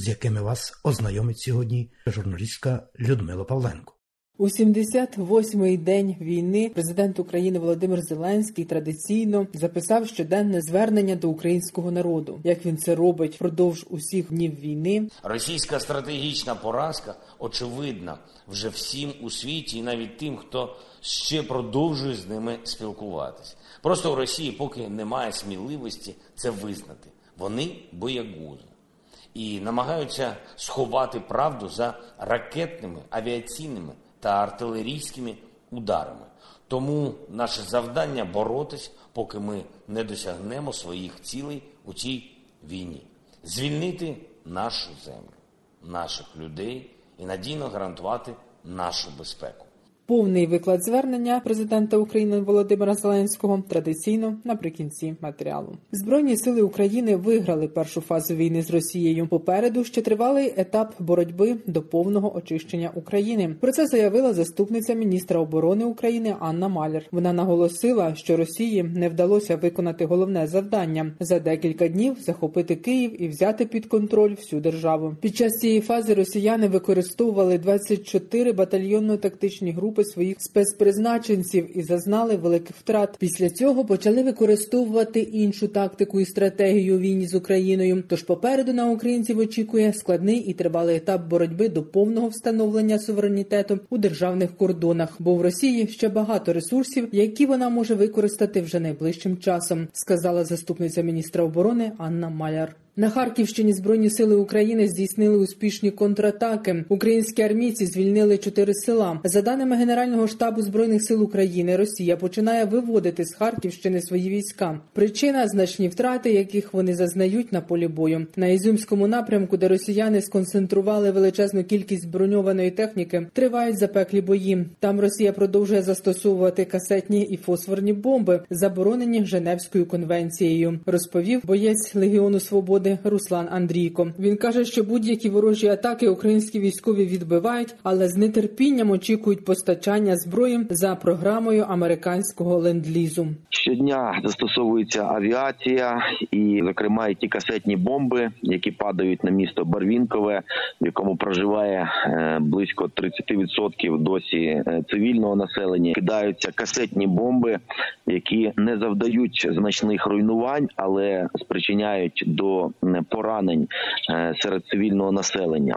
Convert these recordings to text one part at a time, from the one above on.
з якими вас ознайомить сьогодні журналістка Людмила Павленко. У 78-й день війни президент України Володимир Зеленський традиційно записав щоденне звернення до українського народу. Як він це робить впродовж усіх днів війни, Російська стратегічна поразка очевидна вже всім у світі, і навіть тим, хто ще продовжує з ними спілкуватись. Просто у Росії поки немає сміливості це визнати. Вони боягузи і намагаються сховати правду за ракетними, авіаційними та артилерійськими ударами. Тому наше завдання боротись, поки ми не досягнемо своїх цілей у цій війні, звільнити нашу землю, наших людей і надійно гарантувати нашу безпеку. Повний виклад звернення президента України Володимира Зеленського традиційно наприкінці матеріалу. Збройні сили України виграли першу фазу війни з Росією. Попереду ще тривалий етап боротьби до повного очищення України. Про це заявила заступниця міністра оборони України Анна Маляр. Вона наголосила, що Росії не вдалося виконати головне завдання за декілька днів захопити Київ і взяти під контроль всю державу. Під час цієї фази росіяни використовували 24 батальйонно-тактичні групи своїх спецпризначенців і зазнали великих втрат. Після цього почали використовувати іншу тактику і стратегію війні з Україною. Тож попереду на українців очікує складний і тривалий етап боротьби до повного встановлення суверенітету у державних кордонах. Бо в Росії ще багато ресурсів, які вона може використати вже найближчим часом, сказала заступниця міністра оборони Анна Маляр. На Харківщині збройні сили України здійснили успішні контратаки. Українські армійці звільнили чотири села. За даними Генерального штабу збройних сил України, Росія починає виводити з Харківщини свої війська. Причина значні втрати, яких вони зазнають на полі бою. На Ізюмському напрямку, де росіяни сконцентрували величезну кількість броньованої техніки, тривають запеклі бої. Там Росія продовжує застосовувати касетні і фосфорні бомби, заборонені Женевською конвенцією. Розповів боєць Легіону Свободи. Руслан Андрійко. Він каже, що будь-які ворожі атаки українські військові відбивають, але з нетерпінням очікують постачання зброї за програмою американського ленд-лізу. Щодня застосовується авіація, і, зокрема, і ті касетні бомби, які падають на місто Барвінкове, в якому проживає е, близько 30% досі е, цивільного населення. Кидаються касетні бомби, які не завдають значних руйнувань, але спричиняють до поранень е, серед цивільного населення.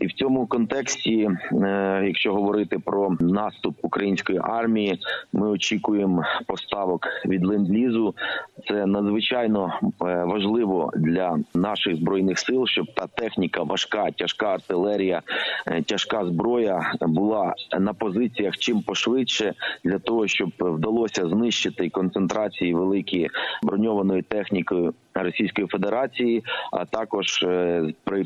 І в цьому контексті, е, якщо говорити про наступ української армії, ми очікуємо поставок від ленд-лізу. Це надзвичайно е, важливо для наших збройних сил, щоб та техніка, важка, тяжка артилерія, тяжка зброя була на позиціях чим пошвидше для того, щоб вдалося знищити концентрації великі броньованої технікою Російської Федерації, а також е,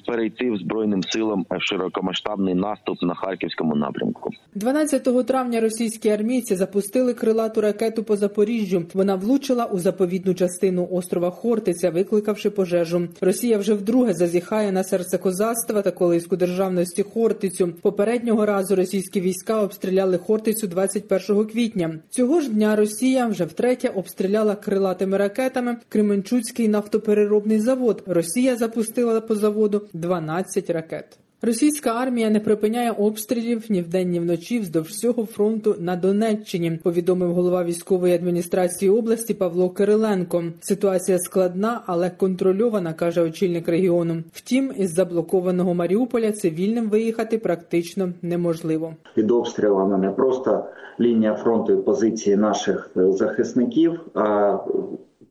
перейти в збройним силам широкомасштабний наступ на харківському напрямку. 12 травня російські армійці запустили крилату ракету по Запоріжжю. Вона влучила у заповідну частину острова Хортиця, викликавши пожежу. Росія вже вдруге зазіхає на серце козацтва та колиску державності Хортицю. Попереднього разу російські війська обстріляли Хортицю 21 квітня. Цього ж дня Росія вже втретє обстріляла крилатими ракетами Кременчуцький нафтопереробний завод. Росія запустила по заводу 12 ракет. Російська армія не припиняє обстрілів ні вдень, ні вночі вздовж всього фронту на Донеччині. Повідомив голова військової адміністрації області Павло Кириленко. Ситуація складна, але контрольована, каже очільник регіону. Втім, із заблокованого Маріуполя цивільним виїхати практично неможливо. під обстрілами не просто лінія фронту і позиції наших е, захисників, а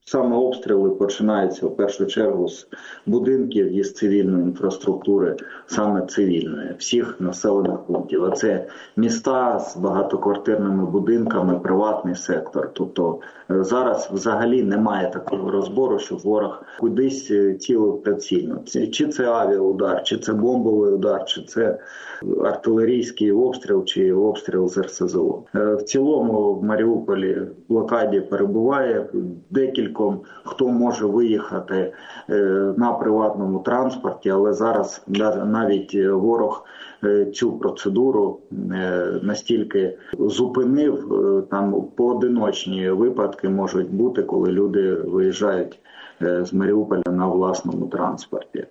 Саме обстріли починаються в першу чергу з будинків і з цивільної інфраструктури, саме цивільної, всіх населених пунктів. А це міста з багатоквартирними будинками, приватний сектор. Тобто е, зараз взагалі немає такого розбору, що ворог кудись е, цілив прицільно. Чи це авіаудар, чи це бомбовий удар, чи це артилерійський обстріл, чи обстріл з РСЗО. Е, в цілому в Маріуполі блокаді перебуває декільком, хто може виїхати на приватному транспорті, але зараз навіть ворог цю процедуру настільки зупинив там поодиночні випадки можуть бути, коли люди виїжджають е, з Маріуполя на власному транспорті.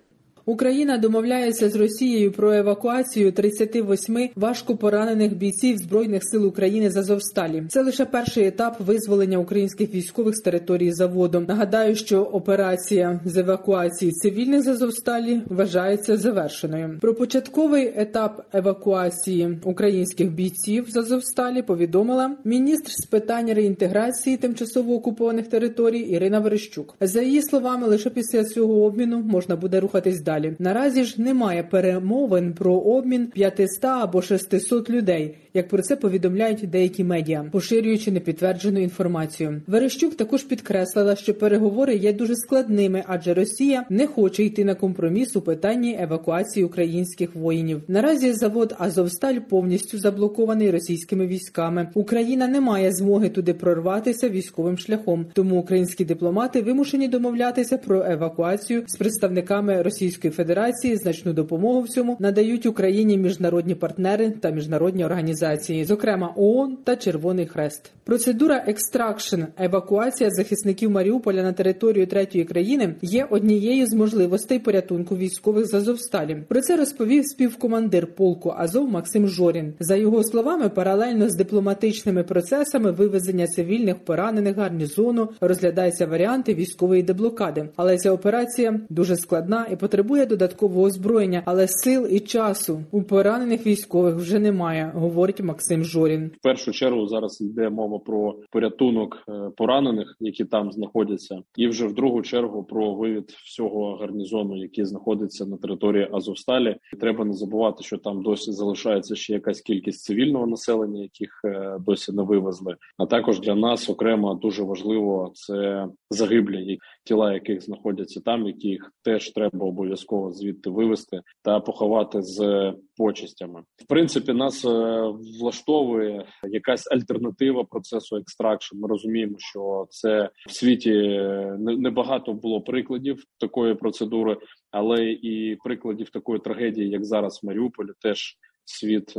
Україна домовляється з Росією про евакуацію 38 важко поранених бійців збройних сил України з Азовсталі. Це лише перший етап визволення українських військових з території заводу. Нагадаю, що операція з евакуації цивільних з Азовсталі вважається завершеною. Про початковий етап евакуації українських бійців з Азовсталі повідомила міністр з питань реінтеграції тимчасово окупованих територій Ірина Верещук. За її словами, лише після цього обміну можна буде рухатись далі далі. Наразі ж немає перемовин про обмін 500 або 600 людей, як про це повідомляють деякі медіа, поширюючи непідтверджену інформацію. Верещук також підкреслила, що переговори є дуже складними, адже Росія не хоче йти на компроміс у питанні евакуації українських воїнів. Наразі завод Азовсталь повністю заблокований російськими військами. Україна не має змоги туди прорватися військовим шляхом, тому українські дипломати вимушені домовлятися про евакуацію з представниками Російської Федерації значну допомогу в цьому надають Україні міжнародні партнери та міжнародні організації, зокрема ООН та Червоний Хрест. Процедура extraction евакуація захисників Маріуполя на територію третьої країни є однією з можливостей порятунку військових з Азовсталі. Про це розповів співкомандир полку Азов Максим Жорін. За його словами, паралельно з дипломатичними процесами вивезення цивільних поранених гарнізону розглядаються варіанти військової деблокади, але ця операція дуже складна і потребує додаткового озброєння, але сил і часу у поранених військових вже немає, говорить Максим Жорін. В першу чергу зараз йде мова про порятунок е, поранених, які там знаходяться, і вже в другу чергу про вивід всього гарнізону, який знаходиться на території Азовсталі. Треба не забувати, що там досі залишається ще якась кількість цивільного населення, яких е, досі не вивезли. А також для нас окремо дуже важливо це загиблі, тіла яких знаходяться там, яких теж треба обов'язково звідти вивезти та поховати з почистями. В принципі, нас е, влаштовує якась альтернатива процесу extraction. Ми розуміємо, що це в світі небагато було прикладів такої процедури, але і прикладів такої трагедії, як зараз в Маріуполі, теж світ.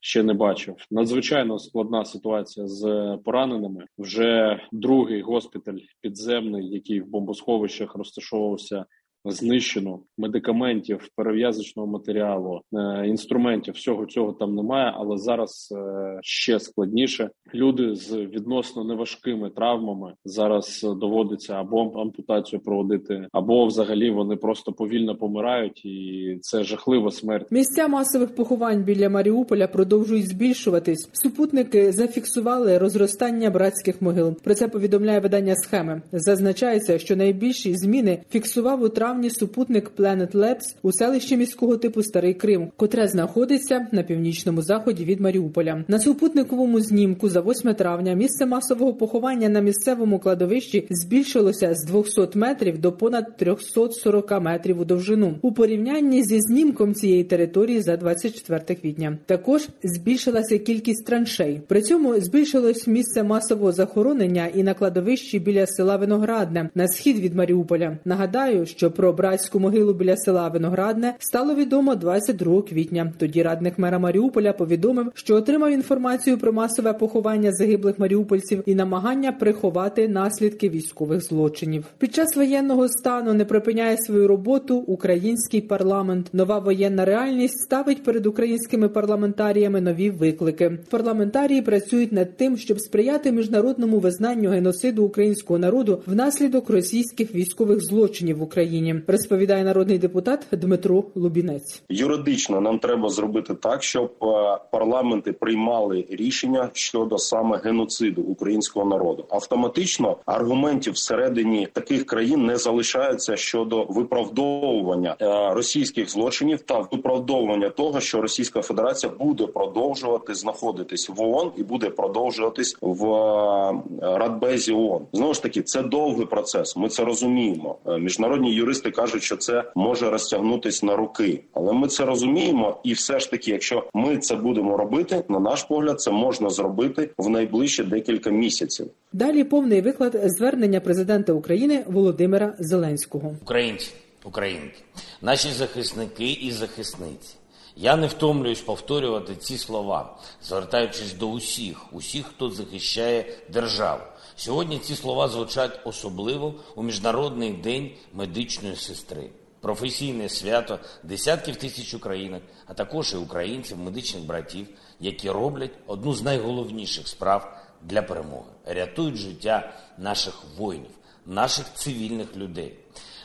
Ще не бачив надзвичайно складна ситуація з пораненими. Вже другий госпіталь підземний, який в бомбосховищах розташовувався знищено медикаментів, перев'язочного матеріалу, е, інструментів. Всього цього там немає, але зараз е, ще складніше. Люди з відносно неважкими травмами зараз доводиться або ампутацію проводити, або взагалі вони просто повільно помирають, і це жахлива смерть. Місця масових поховань біля Маріуполя продовжують збільшуватись. Супутники зафіксували розростання братських могил. Про це повідомляє видання схеми. Зазначається, що найбільші зміни фіксував у травмі травні супутник Planet Labs у селищі міського типу Старий Крим, котре знаходиться на північному заході від Маріуполя. На супутниковому знімку за 8 травня місце масового поховання на місцевому кладовищі збільшилося з 200 метрів до понад 340 метрів у довжину у порівнянні зі знімком цієї території за 24 квітня. Також збільшилася кількість траншей. При цьому збільшилось місце масового захоронення і на кладовищі біля села Виноградне на схід від Маріуполя. Нагадаю, що про братську могилу біля села Виноградне стало відомо 22 квітня. Тоді радник мера Маріуполя повідомив, що отримав інформацію про масове поховання загиблих маріупольців і намагання приховати наслідки військових злочинів. Під час воєнного стану не припиняє свою роботу український парламент. Нова воєнна реальність ставить перед українськими парламентаріями нові виклики. Парламентарії працюють над тим, щоб сприяти міжнародному визнанню геноциду українського народу внаслідок російських військових злочинів в Україні. Розповідає народний депутат Дмитро Лубінець. Юридично нам треба зробити так, щоб е, парламенти приймали рішення щодо саме геноциду українського народу. Автоматично аргументів всередині таких країн не залишається щодо виправдовування е, російських злочинів та виправдовування того, що Російська Федерація буде продовжувати знаходитись в ООН і буде продовжуватись в е, Радбезі ООН. Знову ж таки, це довгий процес. Ми це розуміємо. Міжнародні юристи кажуть, що це може розтягнутись на роки, але ми це розуміємо, і все ж таки, якщо ми це будемо робити, на наш погляд, це можна зробити в найближчі декілька місяців. Далі повний виклад звернення президента України Володимира Зеленського. Українці, українки, наші захисники і захисниці. Я не втомлююсь повторювати ці слова, звертаючись до усіх, усіх, хто захищає державу. Сьогодні ці слова звучать особливо у міжнародний день медичної сестри. Професійне свято десятків тисяч українок, а також і українців, медичних братів, які роблять одну з найголовніших справ для перемоги, рятують життя наших воїнів, наших цивільних людей.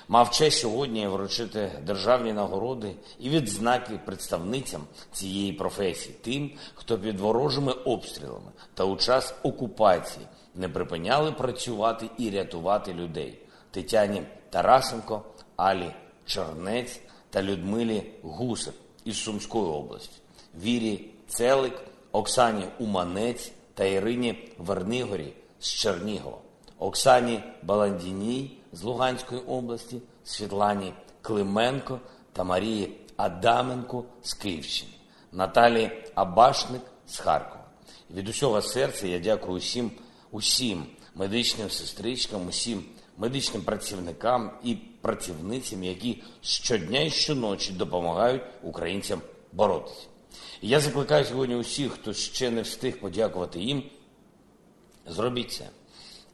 Мав честь сьогодні вручити державні нагороди і відзнаки представницям цієї професії, тим, хто під ворожими обстрілами та у час окупації не припиняли працювати і рятувати людей. Тетяні Тарасенко, Алі Чернець та Людмилі Гусев із Сумської області, Вірі Целик, Оксані Уманець та Ірині Вернигорі з Чернігова, Оксані Баландіній з Луганської області, Світлані Клименко та Марії Адаменко з Київщини, Наталі Абашник з Харкова. Від усього серця я дякую усім, усім медичним сестричкам, усім медичним працівникам і працівницям, які щодня і щоночі допомагають українцям боротися. І я закликаю сьогодні усіх, хто ще не встиг подякувати їм, зробіть це.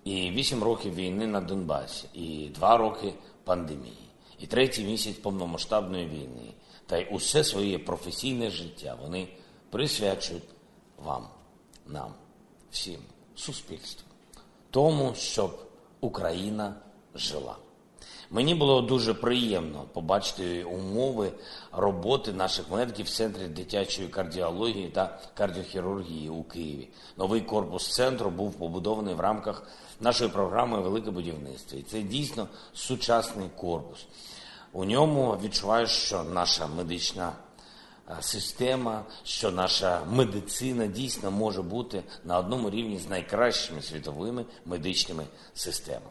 І вісім років війни на Донбасі, і два роки пандемії, і третій місяць повномасштабної війни, та й усе своє професійне життя вони присвячують вам, нам, всім, суспільству, тому, щоб Україна жила. Мені було дуже приємно побачити умови роботи наших медиків в центрі дитячої кардіології та кардіохірургії у Києві. Новий корпус центру був побудований в рамках нашої програми Велике будівництво. І це дійсно сучасний корпус. У ньому відчуваєш, що наша медична система, що наша медицина дійсно може бути на одному рівні з найкращими світовими медичними системами.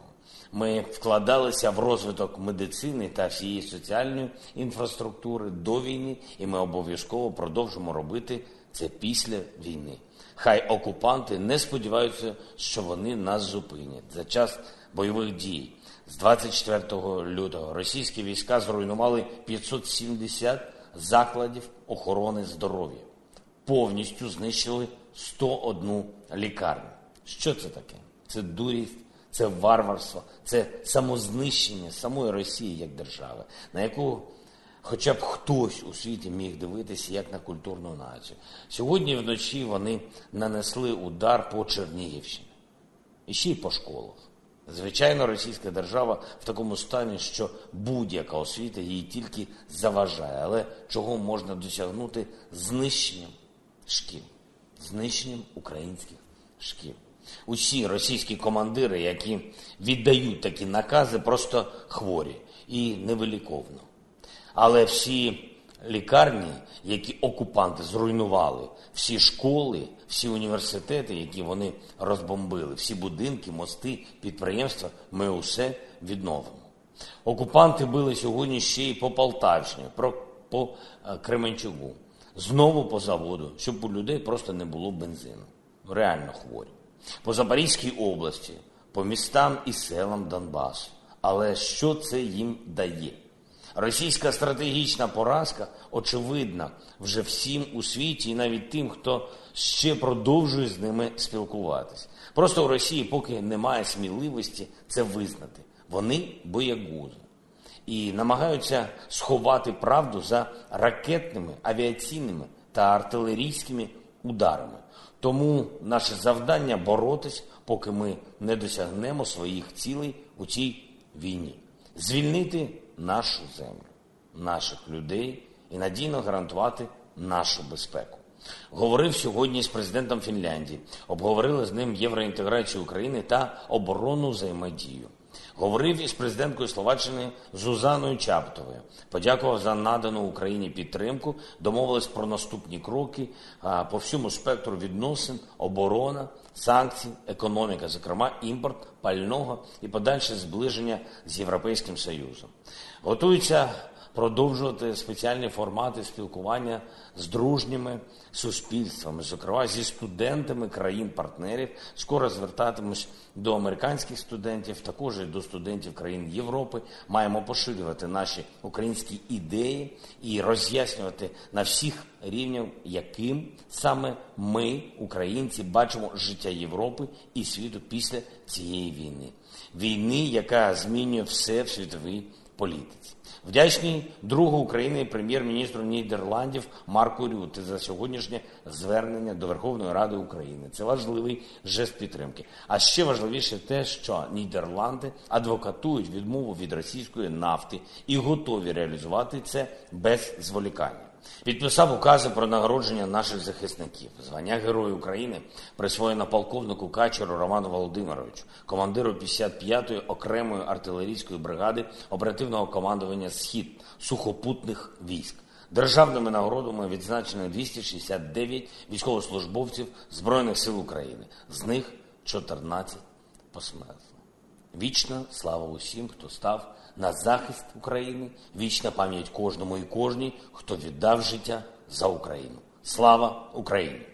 Ми вкладалися в розвиток медицини та всієї соціальної інфраструктури до війни, і ми обов'язково продовжимо робити це після війни. Хай окупанти не сподіваються, що вони нас зупинять за час бойових дій. З 24 лютого російські війська зруйнували 570 закладів охорони здоров'я, повністю знищили 101 лікарню. Що це таке? Це дурість це варварство, це самознищення самої Росії як держави, на яку хоча б хтось у світі міг дивитися як на культурну націю. Сьогодні вночі вони нанесли удар по Чернігівщині і ще й по школах. Звичайно, російська держава в такому стані, що будь-яка освіта їй тільки заважає, але чого можна досягнути знищенням шкіл, знищенням українських шкіл. Усі російські командири, які віддають такі накази, просто хворі і невиліковно. Але всі лікарні, які окупанти зруйнували, всі школи, всі університети, які вони розбомбили, всі будинки, мости, підприємства, ми усе відновимо. Окупанти били сьогодні ще й по Полтавщині, по е, Кременчугу, знову по заводу, щоб у людей просто не було бензину. Реально хворі по Запорізькій області, по містам і селам Донбасу. Але що це їм дає? Російська стратегічна поразка очевидна вже всім у світі, і навіть тим, хто ще продовжує з ними спілкуватись. Просто у Росії поки немає сміливості це визнати. Вони боягузи і намагаються сховати правду за ракетними, авіаційними та артилерійськими ударами. Тому наше завдання боротись, поки ми не досягнемо своїх цілей у цій війні, звільнити нашу землю, наших людей і надійно гарантувати нашу безпеку. Говорив сьогодні з президентом Фінляндії, обговорили з ним євроінтеграцію України та оборону взаємодію. Говорив із президенткою Словаччини Зузаною Чаптовою. Подякував за надану Україні підтримку. Домовились про наступні кроки по всьому спектру відносин, оборона, санкції, економіка, зокрема імпорт пального і подальше зближення з Європейським Союзом. Готуються продовжувати спеціальні формати спілкування з дружніми суспільствами, зокрема зі студентами країн-партнерів. Скоро звертатимусь до американських студентів, також і до студентів країн Європи. Маємо поширювати наші українські ідеї і роз'яснювати на всіх рівнях, яким саме ми, українці, бачимо життя Європи і світу після цієї війни. Війни, яка змінює все в світовій політиці. Вдячний другу України прем'єр-міністру Нідерландів Марку Рюти за сьогоднішнє звернення до Верховної Ради України. Це важливий жест підтримки. А ще важливіше те, що Нідерланди адвокатують відмову від російської нафти і готові реалізувати це без зволікання. Підписав укази про нагородження наших захисників. Звання Герою України присвоєно полковнику Качеру Роману Володимировичу, командиру 55-ї окремої артилерійської бригади оперативного командування Схід сухопутних військ. Державними нагородами відзначено 269 військовослужбовців Збройних сил України, з них 14 посмертно. Вічна слава усім, хто став на захист України, вічна пам'ять кожному і кожній, хто віддав життя за Україну. Слава Україні!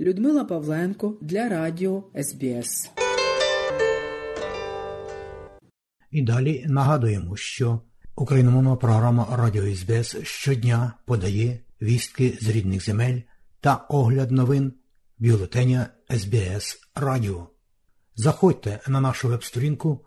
Людмила Павленко для Радіо СБС. І далі нагадуємо, що україномовна програма Радіо СБС щодня подає вістки з рідних земель та огляд новин бюлетеня СБС Радіо. Заходьте на нашу веб-сторінку